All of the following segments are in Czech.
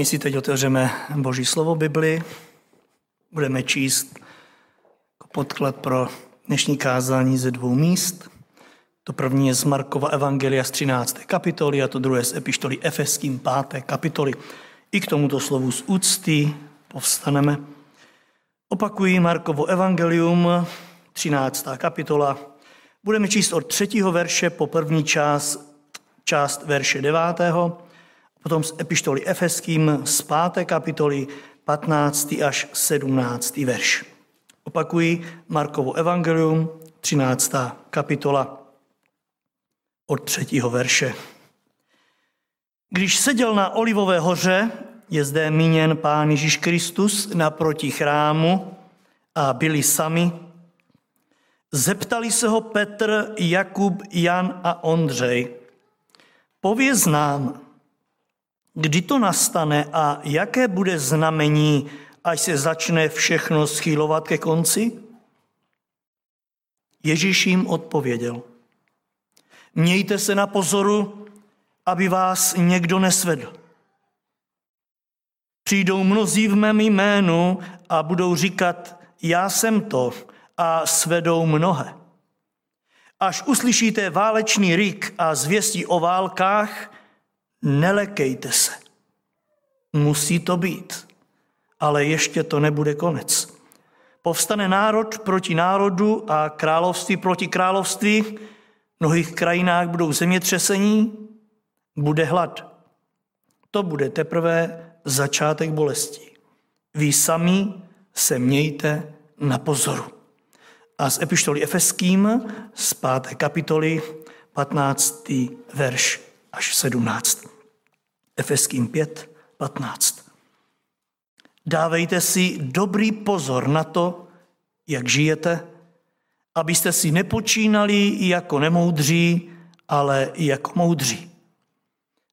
My si teď otevřeme Boží slovo Bibli, budeme číst jako podklad pro dnešní kázání ze dvou míst. To první je z Markova Evangelia z 13. kapitoly a to druhé z epištoly Efeským 5. kapitoly. I k tomuto slovu z úcty povstaneme. Opakuji Markovo Evangelium, 13. kapitola. Budeme číst od třetího verše po první část, část verše devátého Potom z epištoly Efeským z 5. kapitoly 15. až 17. verš. Opakuji Markovo evangelium, 13. kapitola od 3. verše. Když seděl na Olivové hoře, je zde míněn Pán Ježíš Kristus naproti chrámu a byli sami, zeptali se ho Petr, Jakub, Jan a Ondřej. Pověz nám, Kdy to nastane a jaké bude znamení, až se začne všechno schýlovat ke konci? Ježíš jim odpověděl. Mějte se na pozoru, aby vás někdo nesvedl. Přijdou mnozí v mém jménu a budou říkat, já jsem to, a svedou mnohé. Až uslyšíte válečný rik a zvěstí o válkách, nelekejte se. Musí to být, ale ještě to nebude konec. Povstane národ proti národu a království proti království. V mnohých krajinách budou zemětřesení, bude hlad. To bude teprve začátek bolesti. Vy sami se mějte na pozoru. A z epištoly Efeským z 5. kapitoly 15. verš až 17. Efeským 5, 15. Dávejte si dobrý pozor na to, jak žijete, abyste si nepočínali jako nemoudří, ale jako moudří.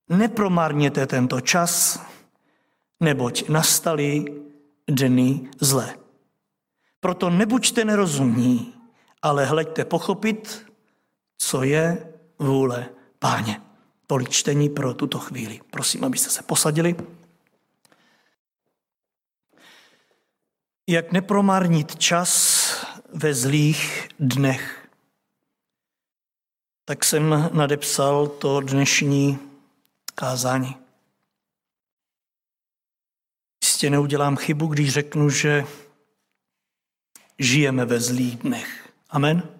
Nepromarněte tento čas, neboť nastali dny zlé. Proto nebuďte nerozumní, ale hleďte pochopit, co je vůle páně. Tolik čtení pro tuto chvíli. Prosím, abyste se posadili. Jak nepromarnit čas ve zlých dnech? Tak jsem nadepsal to dnešní kázání. Jistě neudělám chybu, když řeknu, že žijeme ve zlých dnech. Amen?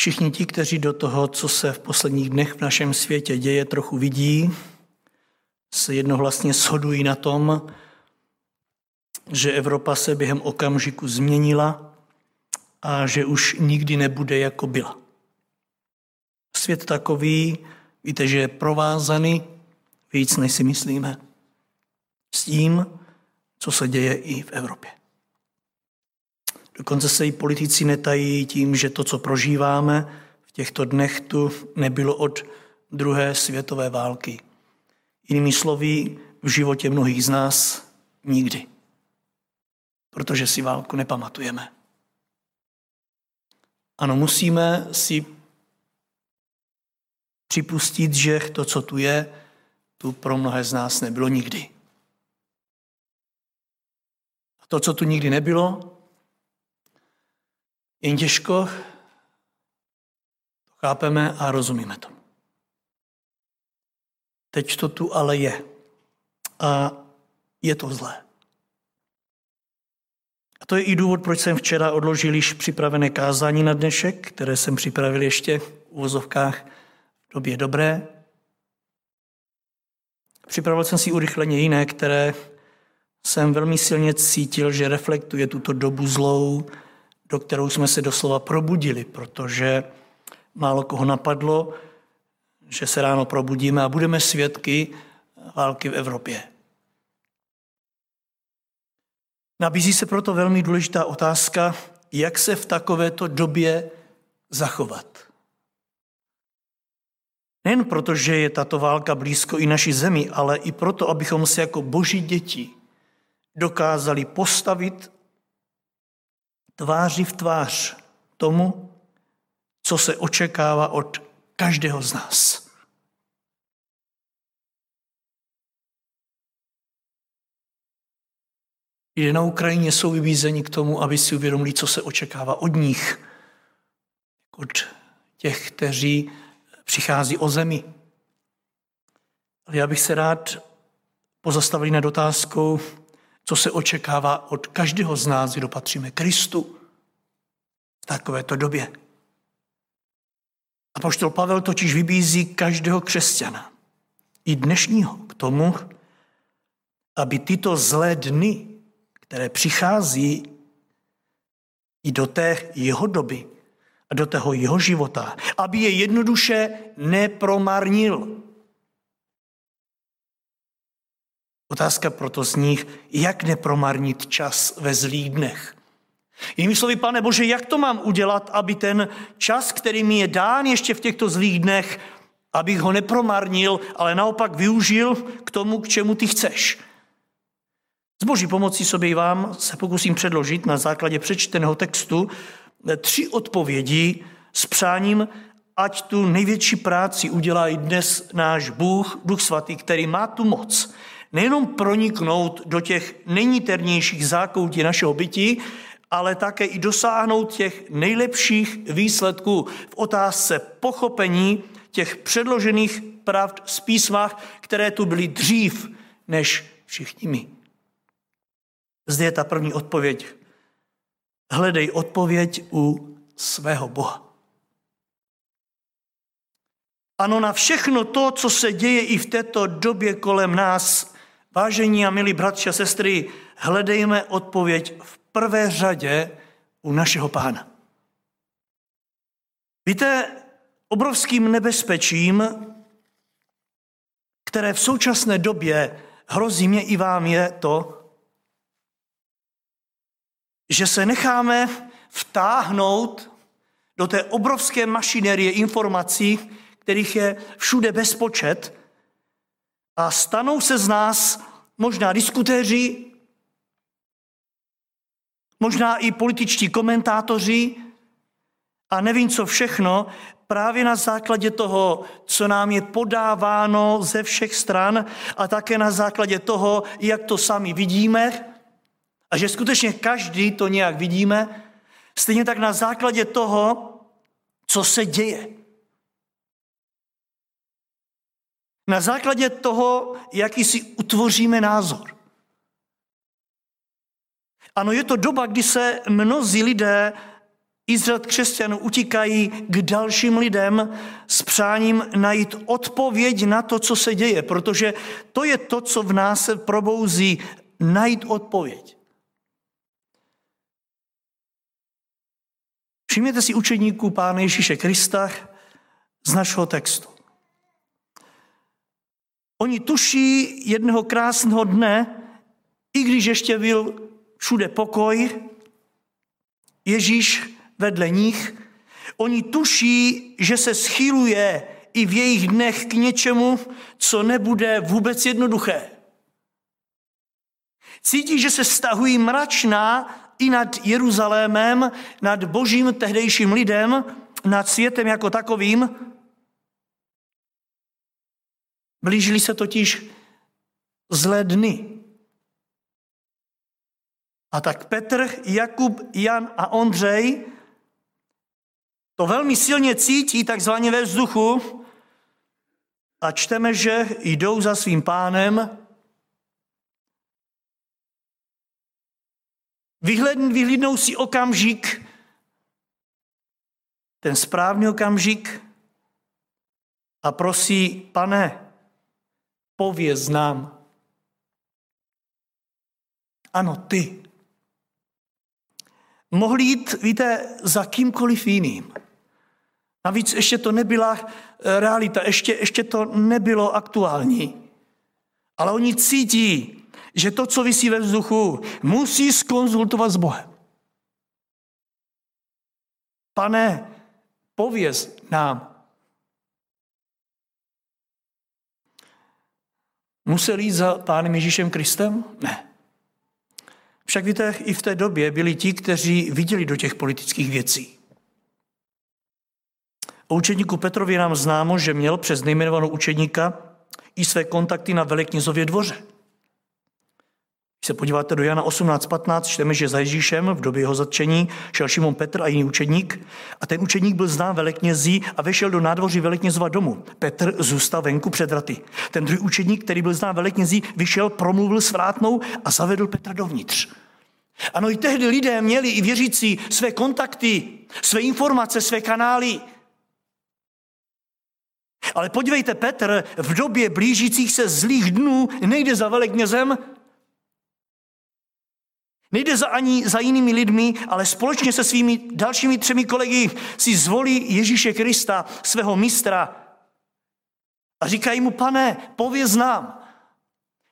Všichni ti, kteří do toho, co se v posledních dnech v našem světě děje, trochu vidí, se jednohlasně shodují na tom, že Evropa se během okamžiku změnila a že už nikdy nebude jako byla. Svět takový, víte, že je provázaný víc, než si myslíme, s tím, co se děje i v Evropě. Dokonce se i politici netají tím, že to, co prožíváme v těchto dnech, tu nebylo od druhé světové války. Jinými slovy, v životě mnohých z nás nikdy. Protože si válku nepamatujeme. Ano, musíme si připustit, že to, co tu je, tu pro mnohé z nás nebylo nikdy. A to, co tu nikdy nebylo, jen těžko to chápeme a rozumíme to. Teď to tu ale je. A je to zlé. A to je i důvod, proč jsem včera odložil již připravené kázání na dnešek, které jsem připravil ještě v uvozovkách v době dobré. Připravil jsem si urychleně jiné, které jsem velmi silně cítil, že reflektuje tuto dobu zlou, do kterou jsme se doslova probudili, protože málo koho napadlo, že se ráno probudíme a budeme svědky války v Evropě. Nabízí se proto velmi důležitá otázka, jak se v takovéto době zachovat. Nejen proto, že je tato válka blízko i naší zemi, ale i proto, abychom se jako boží děti dokázali postavit tváří v tvář tomu, co se očekává od každého z nás. Lidé na Ukrajině jsou vybízeni k tomu, aby si uvědomili, co se očekává od nich, od těch, kteří přichází o zemi. Ale já bych se rád pozastavil nad otázkou, co se očekává od každého z nás, kdo patříme Kristu v takovéto době. A poštol Pavel totiž vybízí každého křesťana, i dnešního, k tomu, aby tyto zlé dny, které přichází i do té jeho doby a do toho jeho života, aby je jednoduše nepromarnil. Otázka proto zní, jak nepromarnit čas ve zlých dnech. Jinými slovy, pane Bože, jak to mám udělat, aby ten čas, který mi je dán ještě v těchto zlých dnech, abych ho nepromarnil, ale naopak využil k tomu, k čemu ty chceš. S boží pomocí sobě i vám se pokusím předložit na základě přečteného textu tři odpovědi s přáním, ať tu největší práci udělá i dnes náš Bůh, Duch Svatý, který má tu moc nejenom proniknout do těch nejniternějších zákoutí našeho bytí, ale také i dosáhnout těch nejlepších výsledků v otázce pochopení těch předložených pravd z písmách, které tu byly dřív než všichni my. Zde je ta první odpověď. Hledej odpověď u svého Boha. Ano, na všechno to, co se děje i v této době kolem nás, vážení a milí bratři a sestry, hledejme odpověď v prvé řadě u našeho pána. Víte, obrovským nebezpečím, které v současné době hrozí mě i vám, je to, že se necháme vtáhnout do té obrovské mašinerie informací, kterých je všude bezpočet, a stanou se z nás možná diskutéři, možná i političtí komentátoři a nevím co všechno, právě na základě toho, co nám je podáváno ze všech stran a také na základě toho, jak to sami vidíme a že skutečně každý to nějak vidíme, stejně tak na základě toho, co se děje. Na základě toho, jaký si utvoříme názor. Ano, je to doba, kdy se mnozí lidé i z křesťanů utíkají k dalším lidem s přáním najít odpověď na to, co se děje, protože to je to, co v nás se probouzí, najít odpověď. Všimněte si učeníků Pána Ježíše Krista z našeho textu. Oni tuší jednoho krásného dne, i když ještě byl všude pokoj, Ježíš vedle nich, oni tuší, že se schyluje i v jejich dnech k něčemu, co nebude vůbec jednoduché. Cítí, že se stahují mračná i nad Jeruzalémem, nad božím tehdejším lidem, nad světem jako takovým. Blížili se totiž zlé dny. A tak Petr, Jakub, Jan a Ondřej to velmi silně cítí takzvaně ve vzduchu a čteme, že jdou za svým pánem. Vyhlídnou si okamžik, ten správný okamžik a prosí, pane, pověz nám. Ano, ty, mohli jít, víte, za kýmkoliv jiným. Navíc ještě to nebyla eh, realita, ještě, ještě to nebylo aktuální. Ale oni cítí, že to, co vysí ve vzduchu, musí skonzultovat s Bohem. Pane, pověz nám. Museli jít za Pánem Ježíšem Kristem? Ne. Však víte, i v té době byli ti, kteří viděli do těch politických věcí. O učeníku Petrovi nám známo, že měl přes nejmenovanou učeníka i své kontakty na Veleknězově dvoře. Když se podíváte do Jana 18.15, čteme, že za Ježíšem v době jeho zatčení šel Šimon Petr a jiný učedník a ten učedník byl znám veleknězí a vešel do nádvoří veleknězova domu. Petr zůstal venku před raty. Ten druhý učedník, který byl znám veleknězí, vyšel, promluvil s vrátnou a zavedl Petra dovnitř. Ano, i tehdy lidé měli i věřící své kontakty, své informace, své kanály. Ale podívejte, Petr v době blížících se zlých dnů nejde za veleknězem, Nejde za ani za jinými lidmi, ale společně se svými dalšími třemi kolegy si zvolí Ježíše Krista, svého mistra. A říkají mu, pane, pověz nám.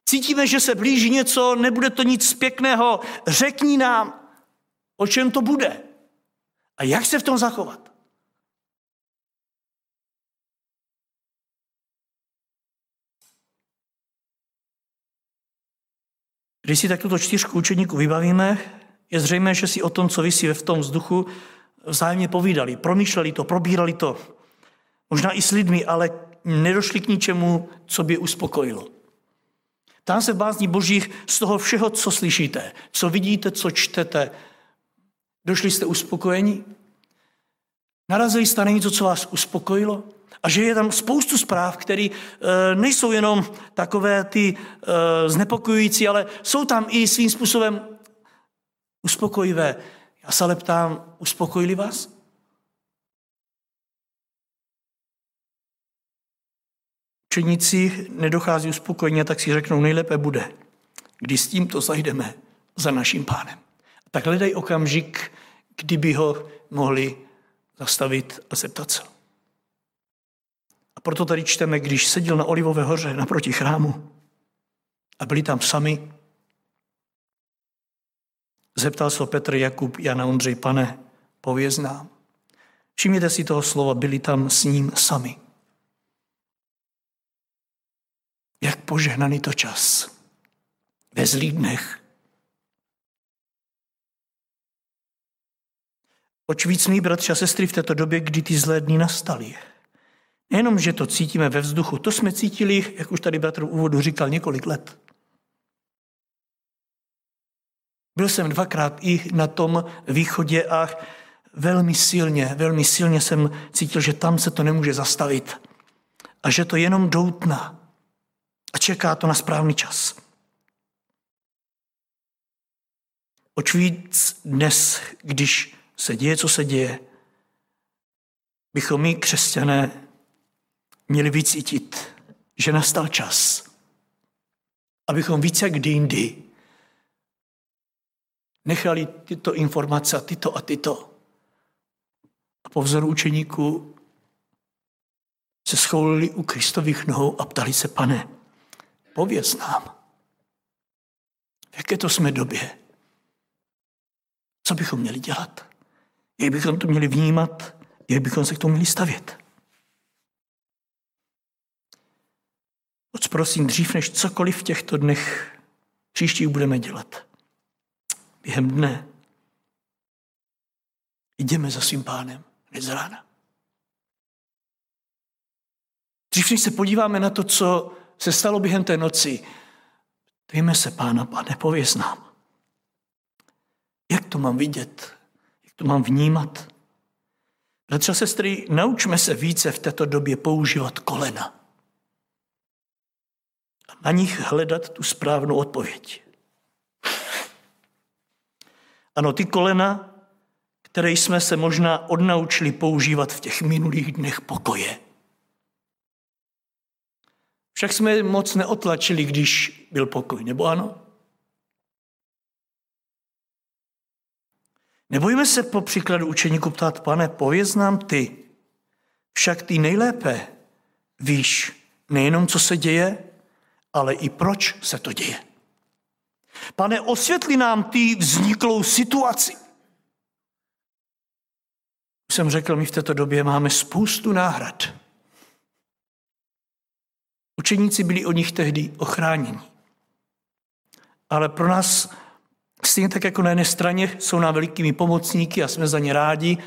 Cítíme, že se blíží něco, nebude to nic pěkného. Řekni nám, o čem to bude. A jak se v tom zachovat. Když si tak tuto čtyřku učedníků vybavíme, je zřejmé, že si o tom, co vysí v tom vzduchu, vzájemně povídali, promýšleli to, probírali to. Možná i s lidmi, ale nedošli k ničemu, co by uspokojilo. Tam se v bázní božích z toho všeho, co slyšíte, co vidíte, co čtete, došli jste uspokojení? Narazili jste na něco, co vás uspokojilo? A že je tam spoustu zpráv, které e, nejsou jenom takové ty e, znepokojující, ale jsou tam i svým způsobem uspokojivé. Já se ale ptám, uspokojili vás? Učeníci nedochází uspokojení, tak si řeknou, nejlépe bude, když s tímto zajdeme za naším pánem. Tak hledají okamžik, kdyby ho mohli zastavit a zeptat se. A proto tady čteme, když seděl na Olivové hoře naproti chrámu a byli tam sami, zeptal se Petr, Jakub, Jana, Ondřej, pane, pověz nám. Všimněte si toho slova, byli tam s ním sami. Jak požehnaný to čas. Ve zlých dnech. Oč víc mý bratři a sestry v této době, kdy ty zlé dny nastaly. Nejenom, že to cítíme ve vzduchu, to jsme cítili, jak už tady bratr v úvodu říkal, několik let. Byl jsem dvakrát i na tom východě a velmi silně, velmi silně jsem cítil, že tam se to nemůže zastavit. A že to jenom doutná. A čeká to na správný čas. Oč víc dnes, když se děje, co se děje, bychom my, křesťané, měli vycítit, že nastal čas, abychom více jak kdy jindy nechali tyto informace a tyto a tyto. A po vzoru učeníků se schoulili u Kristových nohou a ptali se, pane, pověz nám, v jaké to jsme době, co bychom měli dělat, jak bychom to měli vnímat, jak bychom se k tomu měli stavět. Moc prosím, dřív než cokoliv v těchto dnech příštích budeme dělat. Během dne jdeme za svým pánem hned z rána. Dřív než se podíváme na to, co se stalo během té noci, dejme se pána, pane, pověz nám. Jak to mám vidět? Jak to mám vnímat? Bratře a sestry, naučme se více v této době používat kolena na nich hledat tu správnou odpověď. Ano, ty kolena, které jsme se možná odnaučili používat v těch minulých dnech pokoje. Však jsme moc neotlačili, když byl pokoj, nebo ano? Nebojíme se po příkladu učeníku ptát, pane, pověz nám ty, však ty nejlépe víš nejenom, co se děje, ale i proč se to děje. Pane, osvětli nám ty vzniklou situaci. Jsem řekl, my v této době máme spoustu náhrad. Učeníci byli o nich tehdy ochráněni. Ale pro nás, stejně tak jako na jedné straně, jsou nám velikými pomocníky a jsme za ně rádi,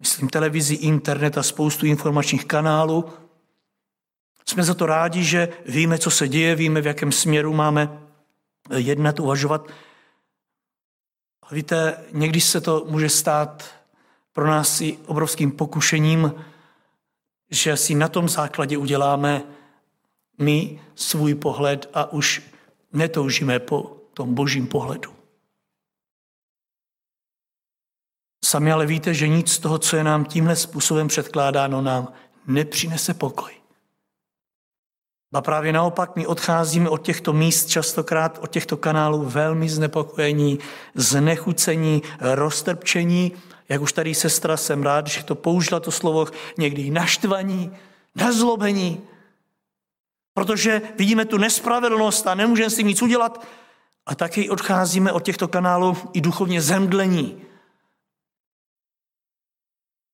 myslím televizi, internet a spoustu informačních kanálů, jsme za to rádi, že víme, co se děje, víme, v jakém směru máme jednat, uvažovat. A víte, někdy se to může stát pro nás i obrovským pokušením, že si na tom základě uděláme my svůj pohled a už netoužíme po tom božím pohledu. Sami ale víte, že nic z toho, co je nám tímhle způsobem předkládáno, nám nepřinese pokoj. A právě naopak my odcházíme od těchto míst, častokrát od těchto kanálů velmi znepokojení, znechucení, roztrpčení, jak už tady sestra jsem rád, že to použila to slovo, někdy naštvaní, nazlobení, protože vidíme tu nespravedlnost a nemůžeme s tím nic udělat a taky odcházíme od těchto kanálů i duchovně zemdlení.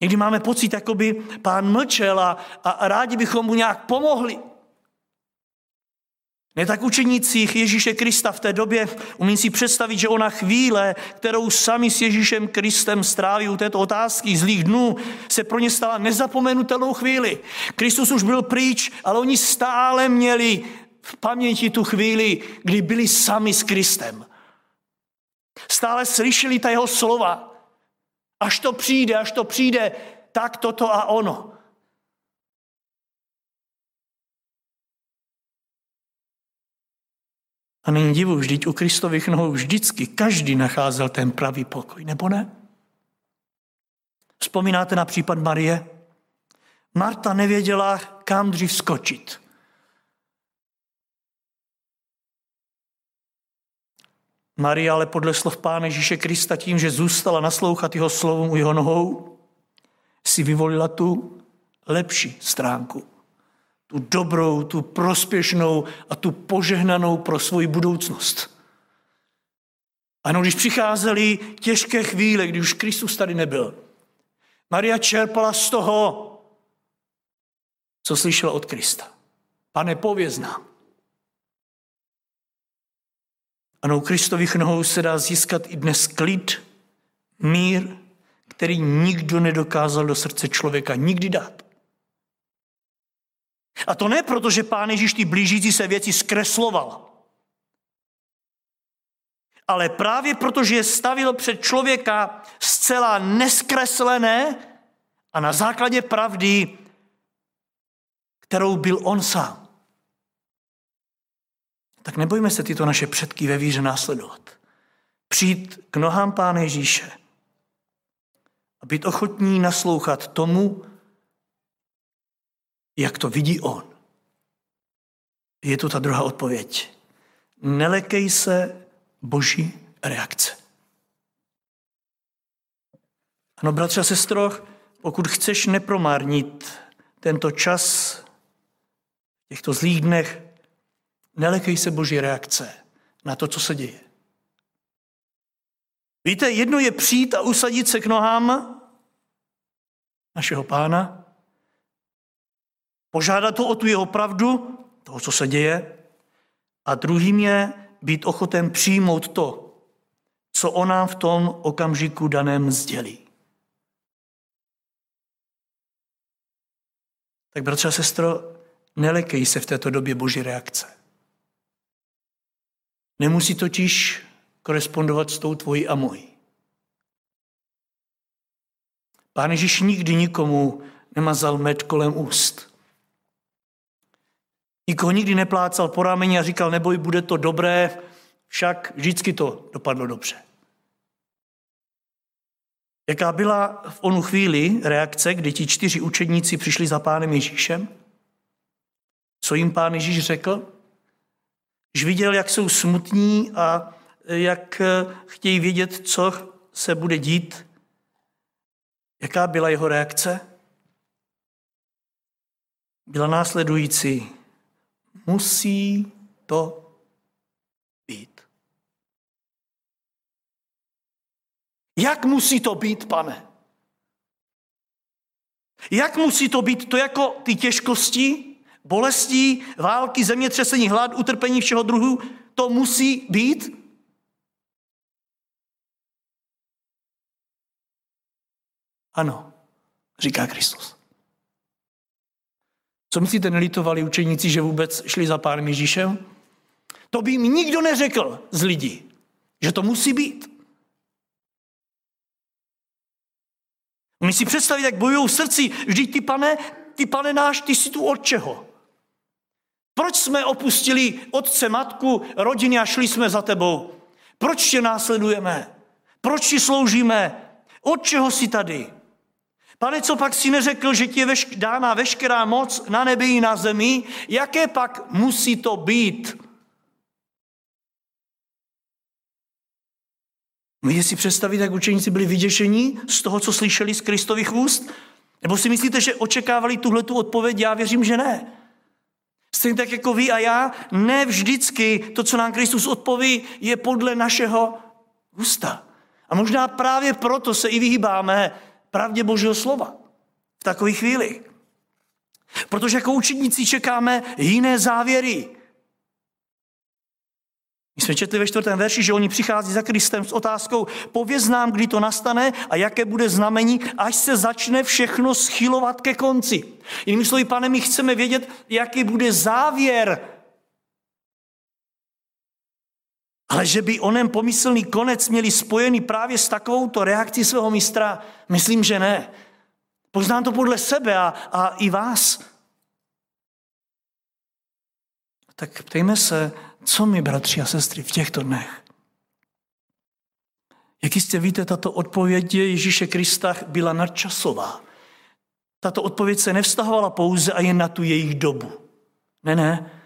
Někdy máme pocit, jako by pán mlčel a, a rádi bychom mu nějak pomohli. Ne tak učenících Ježíše Krista v té době, umím si představit, že ona chvíle, kterou sami s Ježíšem Kristem stráví u této otázky zlých dnů, se pro ně stala nezapomenutelnou chvíli. Kristus už byl pryč, ale oni stále měli v paměti tu chvíli, kdy byli sami s Kristem. Stále slyšeli ta jeho slova. Až to přijde, až to přijde, tak toto a ono. A není divu, vždyť u Kristových nohou vždycky každý nacházel ten pravý pokoj, nebo ne? Vzpomínáte na případ Marie? Marta nevěděla, kam dřív skočit. Maria ale podle slov Pána Ježíše Krista tím, že zůstala naslouchat jeho slovům u jeho nohou, si vyvolila tu lepší stránku tu dobrou, tu prospěšnou a tu požehnanou pro svoji budoucnost. Ano, když přicházely těžké chvíle, když už Kristus tady nebyl, Maria čerpala z toho, co slyšela od Krista. Pane, pověz nám. Ano, u Kristových nohou se dá získat i dnes klid, mír, který nikdo nedokázal do srdce člověka nikdy dát. A to ne proto, že Pán Ježíš ty blížící se věci zkresloval. Ale právě proto, že je stavil před člověka zcela neskreslené a na základě pravdy, kterou byl on sám. Tak nebojme se tyto naše předky ve víře následovat. Přijít k nohám Pána Ježíše a být ochotní naslouchat tomu, jak to vidí on. Je tu ta druhá odpověď. Nelekej se boží reakce. Ano, bratře a sestro, pokud chceš nepromárnit tento čas v těchto zlých dnech, nelekej se boží reakce na to, co se děje. Víte, jedno je přijít a usadit se k nohám našeho pána, Požádat to o tu jeho pravdu, toho, co se děje, a druhým je být ochoten přijmout to, co on nám v tom okamžiku daném sdělí. Tak bratře a sestro, nelekej se v této době boží reakce. Nemusí totiž korespondovat s tou tvojí a mojí. Pán Ježíš nikdy nikomu nemazal med kolem úst. Nikoho nikdy neplácal po rameni a říkal, neboj, bude to dobré, však vždycky to dopadlo dobře. Jaká byla v onu chvíli reakce, kdy ti čtyři učedníci přišli za pánem Ježíšem? Co jim pán Ježíš řekl? Když viděl, jak jsou smutní a jak chtějí vědět, co se bude dít, jaká byla jeho reakce? Byla následující. Musí to být. Jak musí to být, pane? Jak musí to být? To jako ty těžkosti, bolesti, války, zemětřesení, hlad, utrpení všeho druhu, to musí být? Ano, říká Kristus. Co myslíte, nelitovali učeníci, že vůbec šli za pánem Ježíšem? To by jim nikdo neřekl z lidí, že to musí být. My si představit, jak bojují v srdci. Vždyť ty pane, ty pane náš, ty jsi tu od čeho? Proč jsme opustili otce, matku, rodiny a šli jsme za tebou? Proč tě následujeme? Proč ti sloužíme? Od čeho jsi tady? Pane, co pak si neřekl, že ti je veš- dána veškerá moc na nebi i na zemi? Jaké pak musí to být? Můžete si představit, jak učeníci byli vyděšení z toho, co slyšeli z Kristových úst? Nebo si myslíte, že očekávali tuhle tu odpověď? Já věřím, že ne. Stejně tak jako vy a já, ne vždycky to, co nám Kristus odpoví, je podle našeho ústa. A možná právě proto se i vyhýbáme pravdě Božího slova v takových chvíli. Protože jako učeníci čekáme jiné závěry. My jsme četli ve čtvrtém verši, že oni přichází za Kristem s otázkou, pověz nám, kdy to nastane a jaké bude znamení, až se začne všechno schylovat ke konci. Jinými slovy, pane, my chceme vědět, jaký bude závěr. Ale že by onem pomyslný konec měli spojený právě s takovouto reakcí svého mistra, myslím, že ne. Poznám to podle sebe a, a i vás. Tak ptejme se, co my, bratři a sestry, v těchto dnech? Jak jistě víte, tato odpověď Ježíše Krista byla nadčasová. Tato odpověď se nevztahovala pouze a jen na tu jejich dobu. Ne, ne.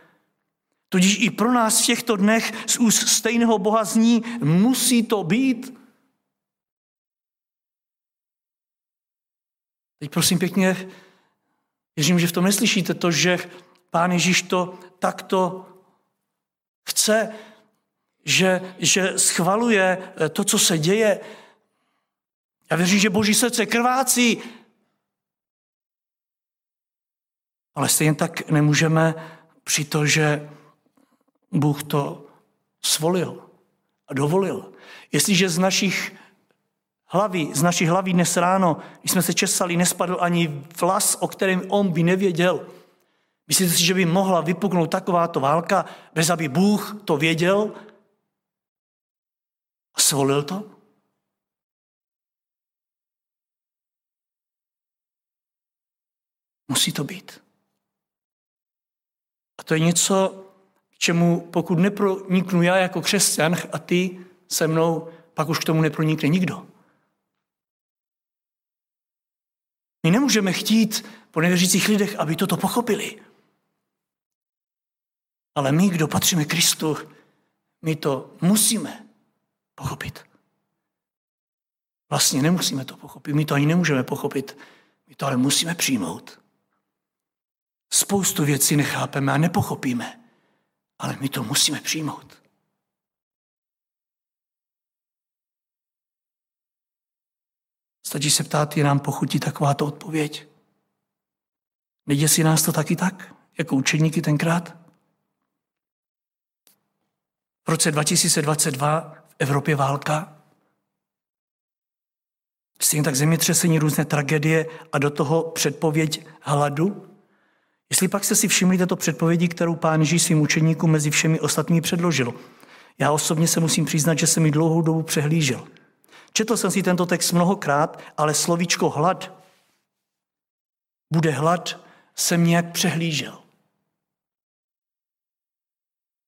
Tudíž i pro nás v těchto dnech z úst stejného Boha zní, musí to být. Teď prosím pěkně, věřím, že v tom neslyšíte to, že Pán Ježíš to takto chce, že, že schvaluje eh, to, co se děje. Já věřím, že Boží srdce krvácí. Ale stejně tak nemůžeme při to, že Bůh to svolil a dovolil. Jestliže z našich hlaví, z našich hlaví dnes ráno, když jsme se česali, nespadl ani vlas, o kterém on by nevěděl, Myslíte si, že by mohla vypuknout takováto válka, bez aby Bůh to věděl a svolil to? Musí to být. A to je něco, čemu pokud neproniknu já jako křesťan a ty se mnou, pak už k tomu nepronikne nikdo. My nemůžeme chtít po nevěřících lidech, aby toto pochopili. Ale my, kdo patříme Kristu, my to musíme pochopit. Vlastně nemusíme to pochopit, my to ani nemůžeme pochopit, my to ale musíme přijmout. Spoustu věcí nechápeme a nepochopíme, ale my to musíme přijmout. Stačí se ptát, je nám pochutí takováto odpověď? Neděsí nás to taky tak, jako učeníky tenkrát? V roce 2022 v Evropě válka. Stejně tak zemětřesení, různé tragédie a do toho předpověď hladu. Jestli pak jste si všimli této předpovědi, kterou pán Ježíš svým učeníkům mezi všemi ostatními předložil. Já osobně se musím přiznat, že jsem mi dlouhou dobu přehlížel. Četl jsem si tento text mnohokrát, ale slovíčko hlad, bude hlad, jsem nějak přehlížel.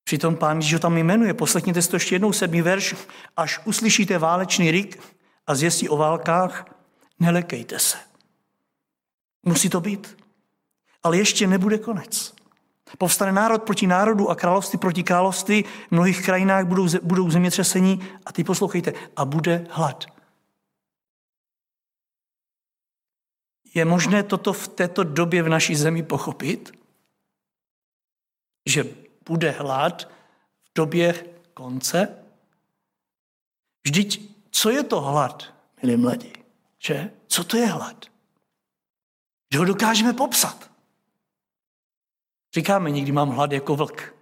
Přitom pán Ježíš ho tam jmenuje. Poslechněte si to ještě jednou sedmý verš. Až uslyšíte válečný rik a zjistí o válkách, nelekejte se. Musí to být. Ale ještě nebude konec. Povstane národ proti národu a království proti království. V mnohých krajinách budou, budou zemětřesení a ty poslouchejte. A bude hlad. Je možné toto v této době v naší zemi pochopit? Že bude hlad v době konce? Vždyť, co je to hlad, milí mladí? Že? Co to je hlad? Že ho dokážeme popsat. Říkáme někdy, mám hlad jako vlk.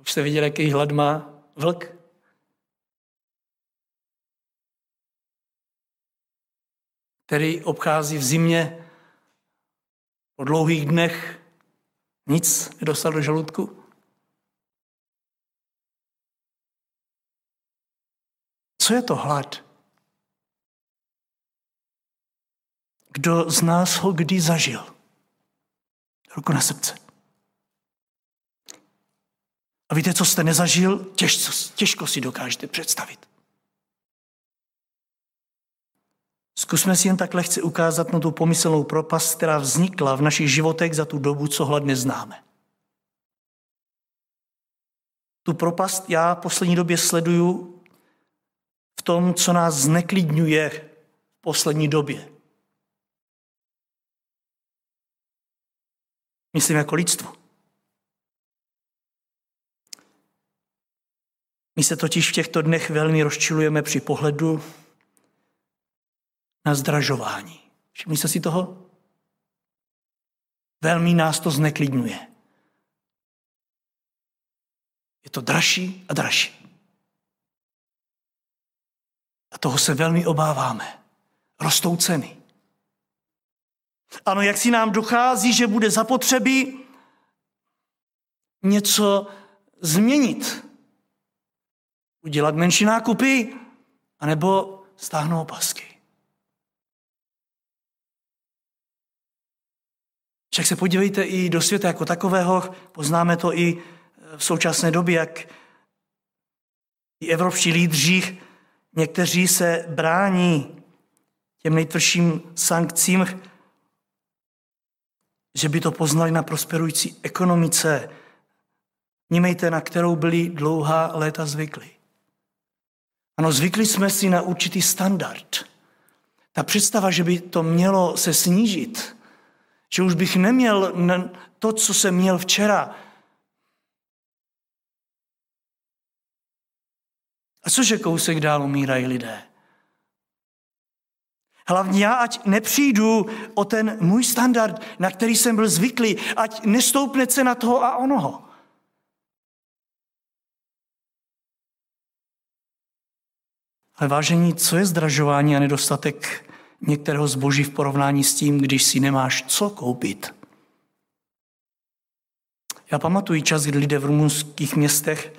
Už jste viděli, jaký hlad má vlk? Který obchází v zimě Po dlouhých dnech nic nedostal do žaludku? Co je to hlad? Kdo z nás ho kdy zažil? Ruku na srdce. A víte, co jste nezažil? Těžko, těžko si dokážete představit. Zkusme si jen tak lehce ukázat na tu pomyslnou propast, která vznikla v našich životech za tu dobu, co hlad neznáme. Tu propast já poslední době sleduju v tom, co nás zneklidňuje v poslední době. Myslím jako lidstvo. My se totiž v těchto dnech velmi rozčilujeme při pohledu na zdražování. Všimli jste si toho? Velmi nás to zneklidňuje. Je to dražší a dražší. A toho se velmi obáváme. Rostou ceny. Ano, jak si nám dochází, že bude zapotřebí něco změnit. Udělat menší nákupy, anebo stáhnout opasky. Však se podívejte i do světa jako takového, poznáme to i v současné době, jak i evropští lídři, někteří se brání těm nejtvrdším sankcím, že by to poznali na prosperující ekonomice, Nímejte, na kterou byli dlouhá léta zvyklí. Ano, zvykli jsme si na určitý standard. Ta představa, že by to mělo se snížit, že už bych neměl to, co jsem měl včera. A cože kousek dál umírají lidé? Hlavně já, ať nepřijdu o ten můj standard, na který jsem byl zvyklý, ať nestoupne cena toho a onoho. Ale vážení, co je zdražování a nedostatek některého zboží v porovnání s tím, když si nemáš co koupit? Já pamatuji čas, kdy lidé v rumunských městech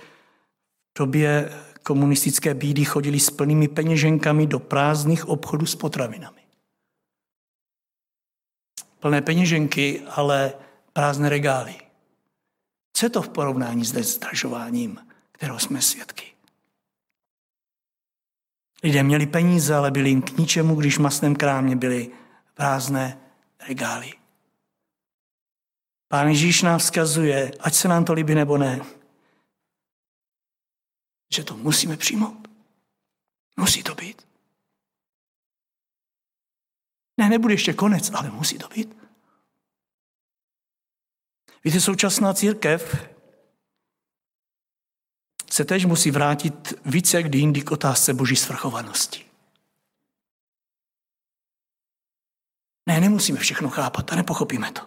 v době komunistické bídy chodili s plnými peněženkami do prázdných obchodů s potravinami. Plné peněženky, ale prázdné regály. Co je to v porovnání s zdražováním, kterého jsme svědky? Lidé měli peníze, ale byli jim k ničemu, když v masném krámě byly prázdné regály. Pán Ježíš nám vzkazuje, ať se nám to líbí nebo ne, že to musíme přijmout. Musí to být. Ne, nebude ještě konec, ale musí to být. Víte, současná církev se tež musí vrátit více jak jindy k otázce boží svrchovanosti. Ne, nemusíme všechno chápat a nepochopíme to.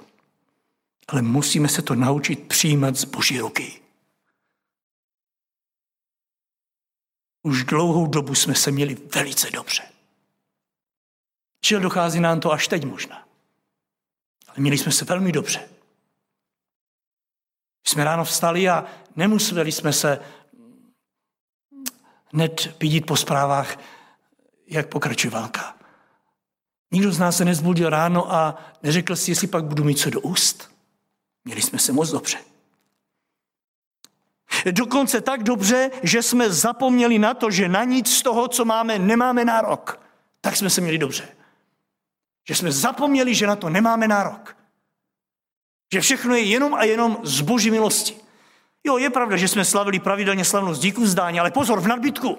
Ale musíme se to naučit přijímat z boží ruky. Už dlouhou dobu jsme se měli velice dobře. Čil dochází nám to až teď možná. Ale měli jsme se velmi dobře. Jsme ráno vstali a nemuseli jsme se hned vidít po zprávách, jak pokračuje válka. Nikdo z nás se nezbudil ráno a neřekl si, jestli pak budu mít co do úst. Měli jsme se moc dobře. Dokonce tak dobře, že jsme zapomněli na to, že na nic z toho, co máme, nemáme nárok. Tak jsme se měli dobře. Že jsme zapomněli, že na to nemáme nárok. Že všechno je jenom a jenom z boží milosti. Jo, je pravda, že jsme slavili pravidelně slavnost díku vzdání, ale pozor, v nadbytku.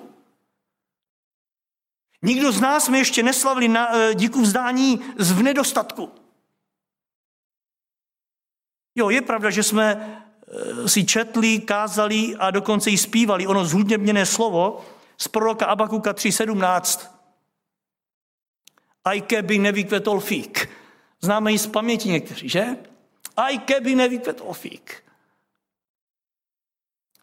Nikdo z nás jsme ještě neslavili na, e, díku vzdání v nedostatku. Jo, je pravda, že jsme si četli, kázali a dokonce i zpívali ono zhudněměné slovo z proroka Abakuka 3.17. Aj keby nevykvetol fík. Známe ji z paměti někteří, že? Aj keby nevykvetol fík.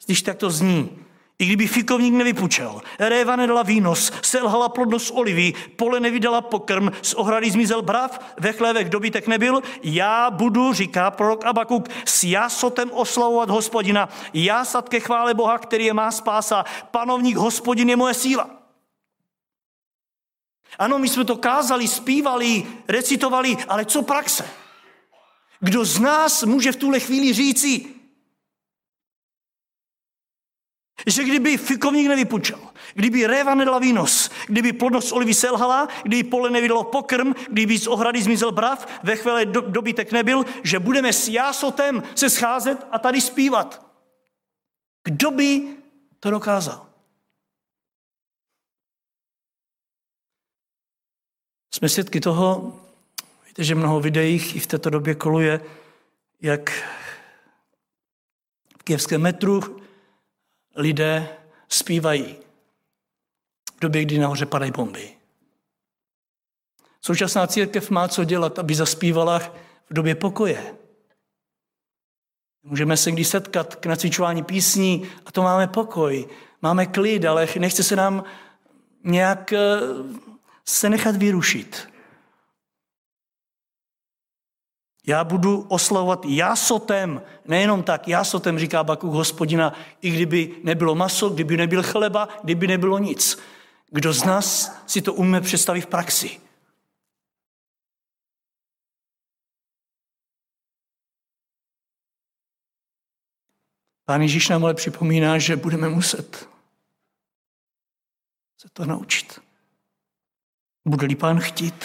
Když tak to zní, i kdyby fikovník nevypučel, réva nedala výnos, selhala plodnost olivy, pole nevydala pokrm, z ohrady zmizel brav, ve chlévech dobytek nebyl, já budu, říká prorok Abakuk, s jásotem oslavovat hospodina, jásat ke chvále Boha, který je má spása, panovník hospodin je moje síla. Ano, my jsme to kázali, zpívali, recitovali, ale co praxe? Kdo z nás může v tuhle chvíli říci, že kdyby fikovník nevypučel, kdyby réva nedala výnos, kdyby plodnost olivy selhala, kdyby pole nevydalo pokrm, kdyby z ohrady zmizel brav, ve chvíli do, dobytek nebyl, že budeme s jásotem se scházet a tady zpívat. Kdo by to dokázal? Jsme svědky toho, víte, že mnoho videích i v této době koluje, jak v kijevském metru lidé zpívají v době, kdy nahoře padají bomby. Současná církev má co dělat, aby zaspívala v době pokoje. Můžeme se když setkat k nacvičování písní a to máme pokoj, máme klid, ale nechce se nám nějak eh, se nechat vyrušit. Já budu oslavovat jásotem, nejenom tak, jásotem, říká Bakuk hospodina, i kdyby nebylo maso, kdyby nebyl chleba, kdyby nebylo nic. Kdo z nás si to umíme představit v praxi? Pán Ježíš nám ale připomíná, že budeme muset se to naučit. Bude-li pán chtít,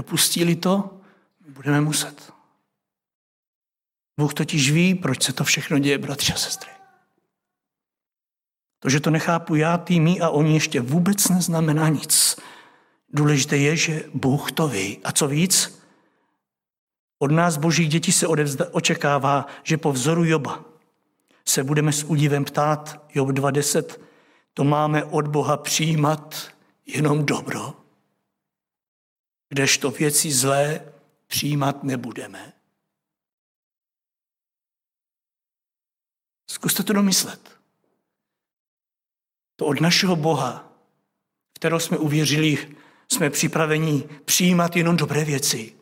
dopustí to, budeme muset. Bůh totiž ví, proč se to všechno děje, bratři a sestry. To, že to nechápu já, ty, my a oni ještě vůbec neznamená nic. Důležité je, že Bůh to ví. A co víc? Od nás, božích dětí, se odevzda, očekává, že po vzoru Joba se budeme s údivem ptát, Job 2.10, to máme od Boha přijímat jenom dobro, kdežto věci zlé přijímat nebudeme. Zkuste to domyslet. To od našeho Boha, kterého jsme uvěřili, jsme připraveni přijímat jenom dobré věci.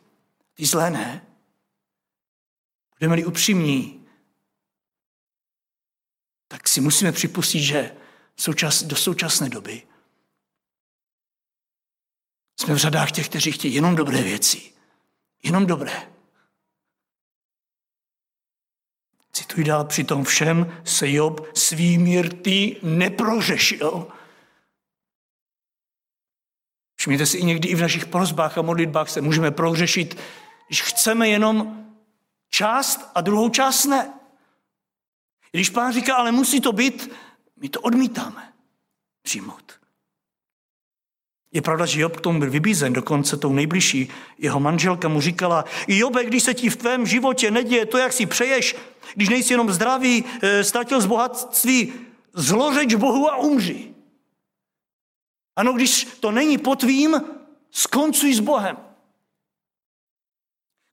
Ty zlé ne. Budeme-li upřímní, tak si musíme připustit, že do současné doby jsme v řadách těch, kteří chtějí jenom dobré věci. Jenom dobré. Cituji dál, při tom všem se Job svými rty neprořešil. Všimněte si, i někdy i v našich prozbách a modlitbách se můžeme prohřešit, když chceme jenom část a druhou část ne. Když pán říká, ale musí to být, my to odmítáme přijmout. Je pravda, že Job k tomu byl vybízen, dokonce tou nejbližší. Jeho manželka mu říkala, Jobe, když se ti v tvém životě neděje to, jak si přeješ, když nejsi jenom zdravý, eh, ztratil z bohatství, zlořeč Bohu a umři. Ano, když to není po tvým, skoncuj s Bohem.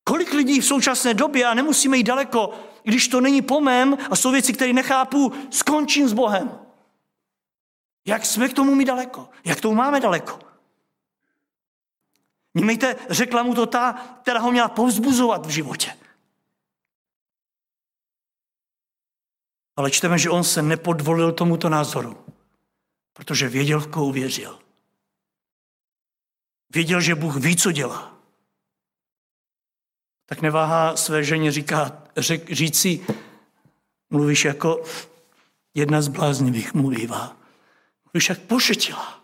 Kolik lidí v současné době, a nemusíme jít daleko, když to není po mém a jsou věci, které nechápu, skončím s Bohem. Jak jsme k tomu mi daleko? Jak tomu máme daleko? Nímejte, řekla mu to ta, která ho měla povzbuzovat v životě. Ale čteme, že on se nepodvolil tomuto názoru, protože věděl, v koho věřil. Věděl, že Bůh ví, co dělá. Tak neváhá své ženě říká, řek, říci, mluvíš jako jedna z bláznivých mluvívá. Mluvíš jak pošetila.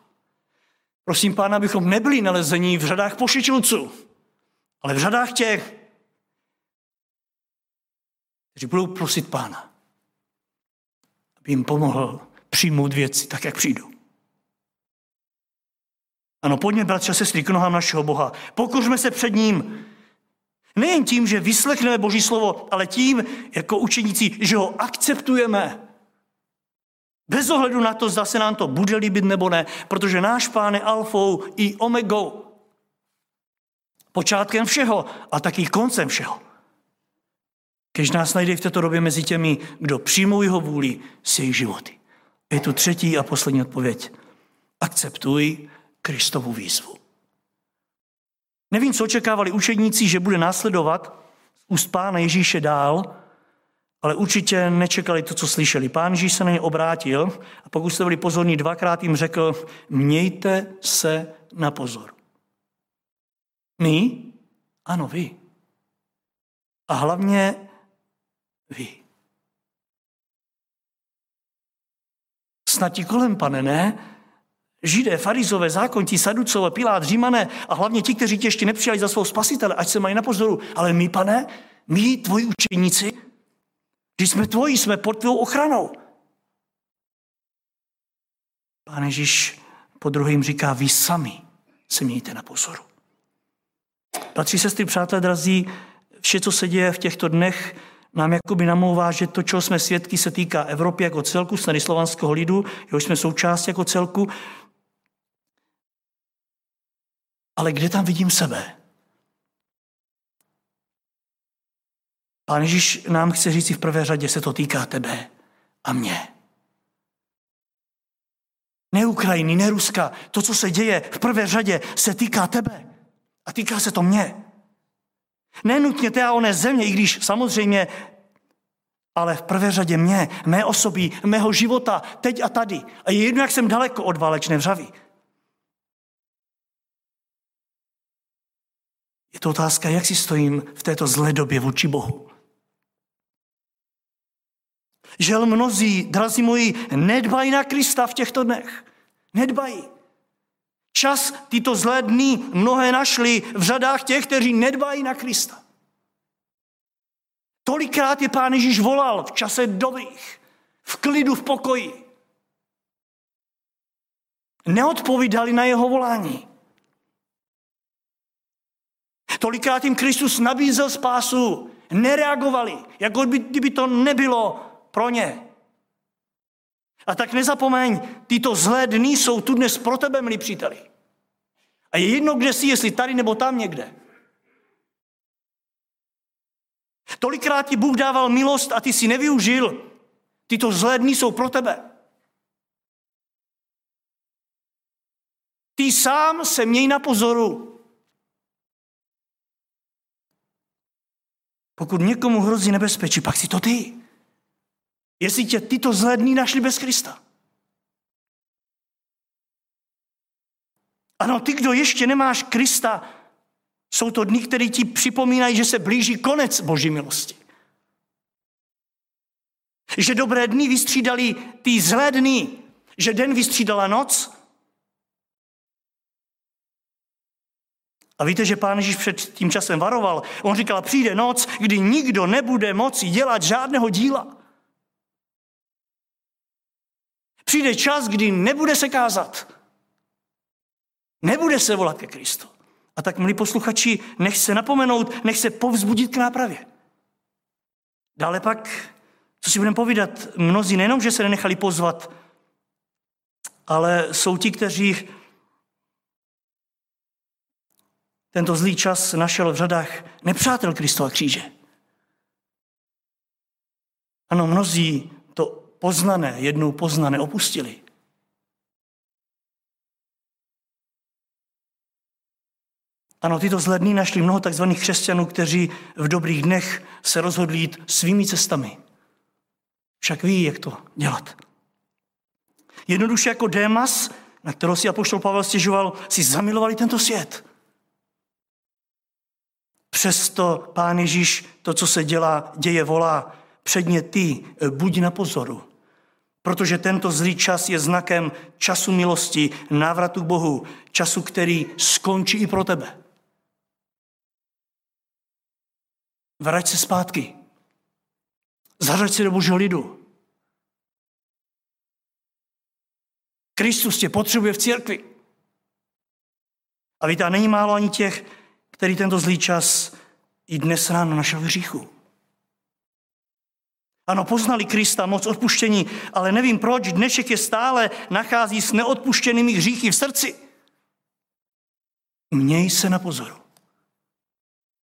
Prosím pána, abychom nebyli nalezení v řadách pošetilců, ale v řadách těch, kteří budou prosit pána, aby jim pomohl přijmout věci tak, jak přijdou. Ano, pojďme, bratři a sestry, k nohám našeho Boha. Pokořme se před ním. Nejen tím, že vyslechneme Boží slovo, ale tím, jako učeníci, že ho akceptujeme. Bez ohledu na to, zda se nám to bude líbit nebo ne, protože náš pán je alfou i omegou. Počátkem všeho a taky koncem všeho. Kež nás najde v této době mezi těmi, kdo přijmou jeho vůli s jejich životy. Je tu třetí a poslední odpověď. Akceptuj Kristovu výzvu. Nevím, co očekávali učedníci, že bude následovat úst pána Ježíše dál, ale určitě nečekali to, co slyšeli. Pán Ježíš se na ně obrátil a pokud jste byli pozorní, dvakrát jim řekl, mějte se na pozor. My? Ano, vy. A hlavně vy. Snad ti kolem, pane, ne? Židé, farizové, zákonti, saducové, Pilát, Římané a hlavně ti, kteří tě ještě nepřijali za svou spasitele, ať se mají na pozoru. Ale my, pane, my, tvoji učeníci, když jsme tvoji, jsme pod tvou ochranou. Pán Ježíš po druhým říká, vy sami se mějte na pozoru. Patří sestry, přátelé drazí, vše, co se děje v těchto dnech, nám jakoby namlouvá, že to, čeho jsme svědky, se týká Evropy jako celku, snady slovanského lidu, jehož jsme součástí jako celku. Ale kde tam vidím sebe? Pán Ježíš nám chce říct v prvé řadě, se to týká tebe a mě. Ne Ukrajiny, ne Ruska. To, co se děje v prvé řadě, se týká tebe. A týká se to mě. Nenutně té a oné země, i když samozřejmě, ale v prvé řadě mě, mé osoby, mého života, teď a tady. A je jedno, jak jsem daleko od válečné vřavy. Je to otázka, jak si stojím v této zlé době vůči Bohu. Žel mnozí, drazí moji, nedbají na Krista v těchto dnech. Nedbají. Čas tyto zlé dny mnohé našli v řadách těch, kteří nedbají na Krista. Tolikrát je Pán Ježíš volal v čase dobrých, v klidu, v pokoji. Neodpovídali na jeho volání. Tolikrát jim Kristus nabízel spásu, nereagovali, jako by, kdyby to nebylo pro ně. A tak nezapomeň, tyto zlé dny jsou tu dnes pro tebe, milí příteli. A je jedno, kde jsi, jestli tady nebo tam někde. Tolikrát ti Bůh dával milost a ty si nevyužil. Tyto zlé dny jsou pro tebe. Ty sám se měj na pozoru. Pokud někomu hrozí nebezpečí, pak si to ty. Jestli tě tyto zlé dny našli bez Krista. Ano, ty, kdo ještě nemáš Krista, jsou to dny, které ti připomínají, že se blíží konec Boží milosti. Že dobré dny vystřídali ty zlé dny, že den vystřídala noc. A víte, že pán Ježíš před tím časem varoval. On říkal, přijde noc, kdy nikdo nebude moci dělat žádného díla. Přijde čas, kdy nebude se kázat. Nebude se volat ke Kristu. A tak, milí posluchači, nech se napomenout, nech se povzbudit k nápravě. Dále pak, co si budeme povídat, mnozí nejenom, že se nenechali pozvat, ale jsou ti, kteří tento zlý čas našel v řadách nepřátel Kristova kříže. Ano, mnozí to poznané, jednou poznané opustili. Ano, tyto zlé dny našli mnoho takzvaných křesťanů, kteří v dobrých dnech se rozhodli jít svými cestami. Však ví, jak to dělat. Jednoduše jako Démas, na kterou si apoštol Pavel stěžoval, si zamilovali tento svět. Přesto pán Ježíš to, co se dělá, děje, volá. Předně ty, buď na pozoru. Protože tento zlý čas je znakem času milosti, návratu k Bohu, času, který skončí i pro tebe. Vrať se zpátky. Zařaď se do božího lidu. Kristus tě potřebuje v církvi. A víte, není málo ani těch, který tento zlý čas i dnes ráno našel v hříchu. Ano, poznali Krista, moc odpuštění, ale nevím proč, dnešek je stále nachází s neodpuštěnými hříchy v srdci. Měj se na pozoru,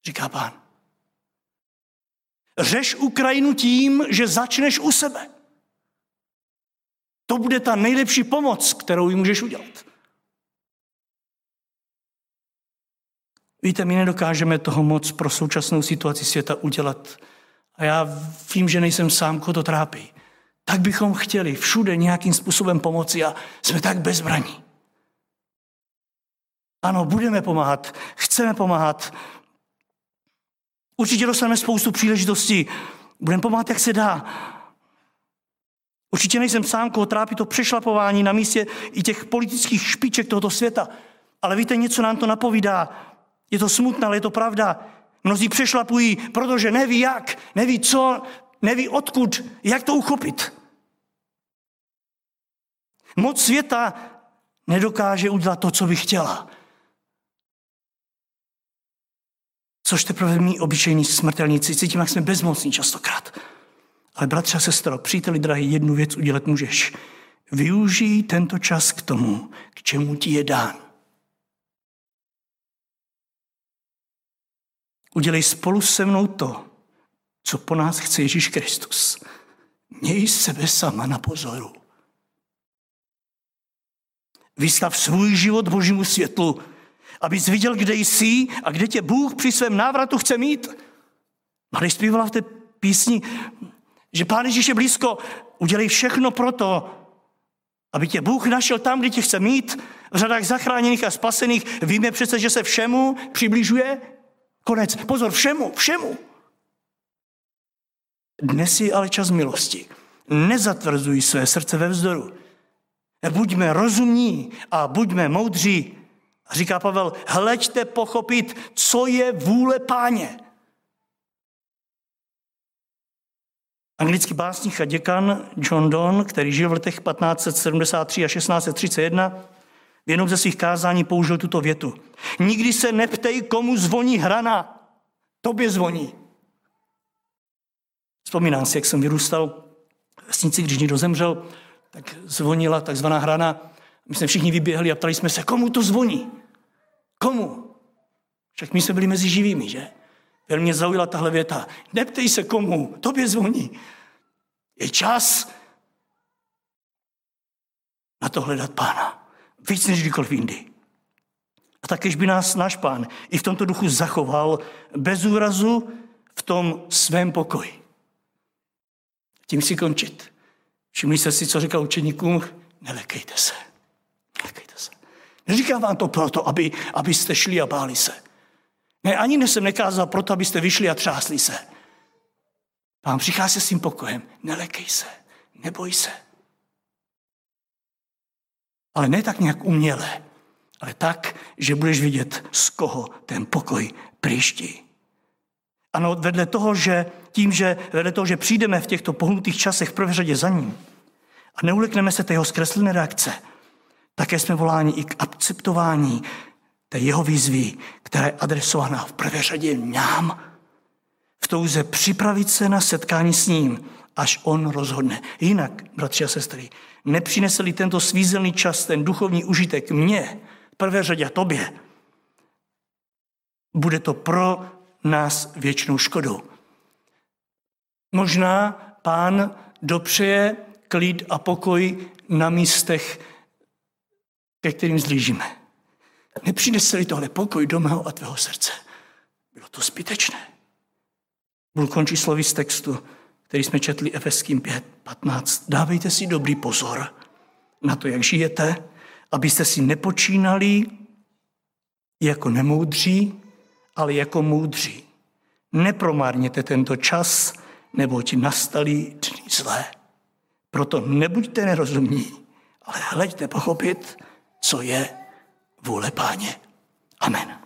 říká pán. Řeš Ukrajinu tím, že začneš u sebe. To bude ta nejlepší pomoc, kterou jí můžeš udělat. Víte, my nedokážeme toho moc pro současnou situaci světa udělat. A já vím, že nejsem sám, koho to trápí. Tak bychom chtěli všude nějakým způsobem pomoci a jsme tak bezbraní. Ano, budeme pomáhat, chceme pomáhat. Určitě dostaneme spoustu příležitostí. Budeme pomáhat, jak se dá. Určitě nejsem sám, koho trápí to přešlapování na místě i těch politických špiček tohoto světa. Ale víte, něco nám to napovídá. Je to smutné, ale je to pravda. Mnozí přešlapují, protože neví jak, neví co, neví odkud, jak to uchopit. Moc světa nedokáže udělat to, co by chtěla. Což teprve my, obyčejní smrtelníci, cítíme, jak jsme bezmocní častokrát. Ale bratře a sestro, příteli drahý, jednu věc udělat můžeš. Využij tento čas k tomu, k čemu ti je dán. Udělej spolu se mnou to, co po nás chce Ježíš Kristus. Měj sebe sama na pozoru. Vystav svůj život Božímu světlu, abys viděl, kde jsi a kde tě Bůh při svém návratu chce mít. Mladý zpívala v té písni, že Pán Ježíš je blízko, udělej všechno pro to, aby tě Bůh našel tam, kde tě chce mít, v řadách zachráněných a spasených. Víme přece, že se všemu přibližuje konec. Pozor, všemu, všemu. Dnes je ale čas milosti. Nezatvrzuj své srdce ve vzdoru. Buďme rozumní a buďme moudří. Říká Pavel, hleďte pochopit, co je vůle páně. Anglický básník a děkan John Donne, který žil v letech 1573 a 1631, v jednom ze svých kázání použil tuto větu. Nikdy se neptej, komu zvoní hrana. Tobě zvoní. Vzpomínám si, jak jsem vyrůstal v vesnici, když někdo zemřel, tak zvonila takzvaná hrana. My jsme všichni vyběhli a ptali jsme se, komu to zvoní? Komu? Však my jsme byli mezi živými, že? Velmi zaujala tahle věta. Neptej se komu, tobě zvoní. Je čas na to hledat pána. Víc než kdykoliv jindy. A takéž by nás náš pán i v tomto duchu zachoval bez úrazu v tom svém pokoji. Tím si končit. Všimli jste si, co říkal učeníkům? Nelekejte se. Nelekejte se. Neříkám vám to proto, aby, abyste šli a báli se. Ne, ani jsem nekázal proto, abyste vyšli a třásli se. Pán přichází s tím pokojem. Nelekej se, neboj se. Ale ne tak nějak uměle, ale tak, že budeš vidět, z koho ten pokoj příští. Ano, vedle toho, že tím, že vedle toho, že přijdeme v těchto pohnutých časech v řadě za ním a neulekneme se té jeho zkreslené reakce, také jsme voláni i k akceptování té jeho výzvy, která je adresovaná v prvé řadě nám, v touze připravit se na setkání s ním, až on rozhodne. Jinak, bratři a sestry, nepřinesli tento svízelný čas, ten duchovní užitek mně, v prvé řadě a tobě, bude to pro nás věčnou škodou. Možná pán dopřeje klid a pokoj na místech, ke kterým zlížíme. Nepřinesli tohle pokoj do mého a tvého srdce. Bylo to zbytečné. Budu končit slovy z textu, který jsme četli Efeským 5, 15. Dávejte si dobrý pozor na to, jak žijete, abyste si nepočínali jako nemoudří, ale jako moudří. Nepromárněte tento čas, neboť nastali dny zlé. Proto nebuďte nerozumní, ale hleďte pochopit, co je vůle páně. Amen.